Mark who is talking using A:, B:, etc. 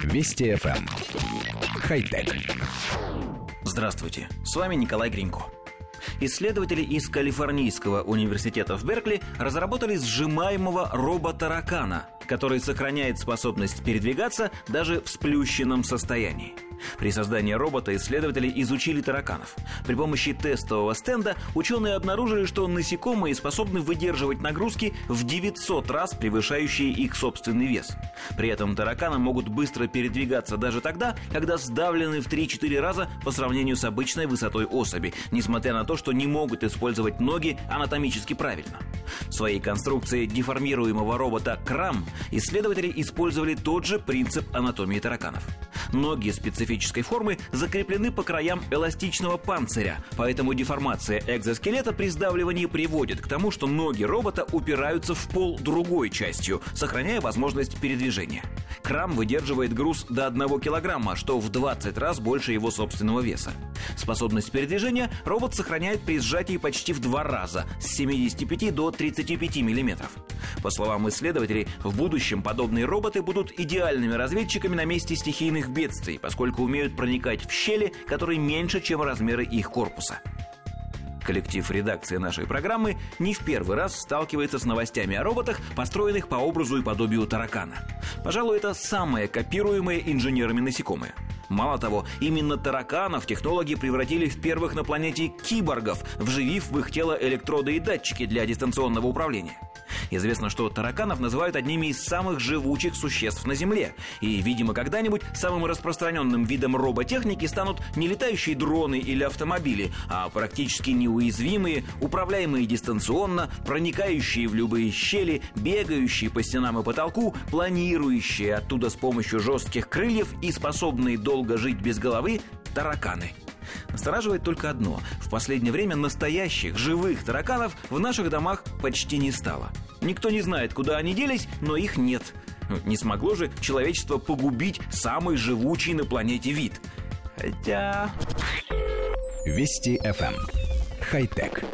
A: Вести FM. Эм. Хай-тек.
B: Здравствуйте, с вами Николай Гринько. Исследователи из Калифорнийского университета в Беркли разработали сжимаемого робота-таракана, который сохраняет способность передвигаться даже в сплющенном состоянии. При создании робота исследователи изучили тараканов. При помощи тестового стенда ученые обнаружили, что насекомые способны выдерживать нагрузки в 900 раз превышающие их собственный вес. При этом тараканы могут быстро передвигаться даже тогда, когда сдавлены в 3-4 раза по сравнению с обычной высотой особи, несмотря на то, что не могут использовать ноги анатомически правильно. В своей конструкции деформируемого робота Крам исследователи использовали тот же принцип анатомии тараканов. Ноги специфической формы закреплены по краям эластичного панциря, поэтому деформация экзоскелета при сдавливании приводит к тому, что ноги робота упираются в пол другой частью, сохраняя возможность передвижения. Крам выдерживает груз до 1 килограмма, что в 20 раз больше его собственного веса. Способность передвижения робот сохраняет при сжатии почти в два раза, с 75 до 35 миллиметров. По словам исследователей, в будущем подобные роботы будут идеальными разведчиками на месте стихийных бедствий, поскольку умеют проникать в щели, которые меньше, чем размеры их корпуса. Коллектив редакции нашей программы не в первый раз сталкивается с новостями о роботах, построенных по образу и подобию таракана. Пожалуй, это самое копируемое инженерами насекомое. Мало того, именно тараканов технологи превратили в первых на планете киборгов, вживив в их тело электроды и датчики для дистанционного управления – Известно, что тараканов называют одними из самых живучих существ на Земле. И, видимо, когда-нибудь самым распространенным видом роботехники станут не летающие дроны или автомобили, а практически неуязвимые, управляемые дистанционно, проникающие в любые щели, бегающие по стенам и потолку, планирующие оттуда с помощью жестких крыльев и способные долго жить без головы тараканы – Настораживает только одно. В последнее время настоящих, живых тараканов в наших домах почти не стало. Никто не знает, куда они делись, но их нет. Не смогло же человечество погубить самый живучий на планете вид. Хотя...
A: Вести FM. Эм. Хай-тек.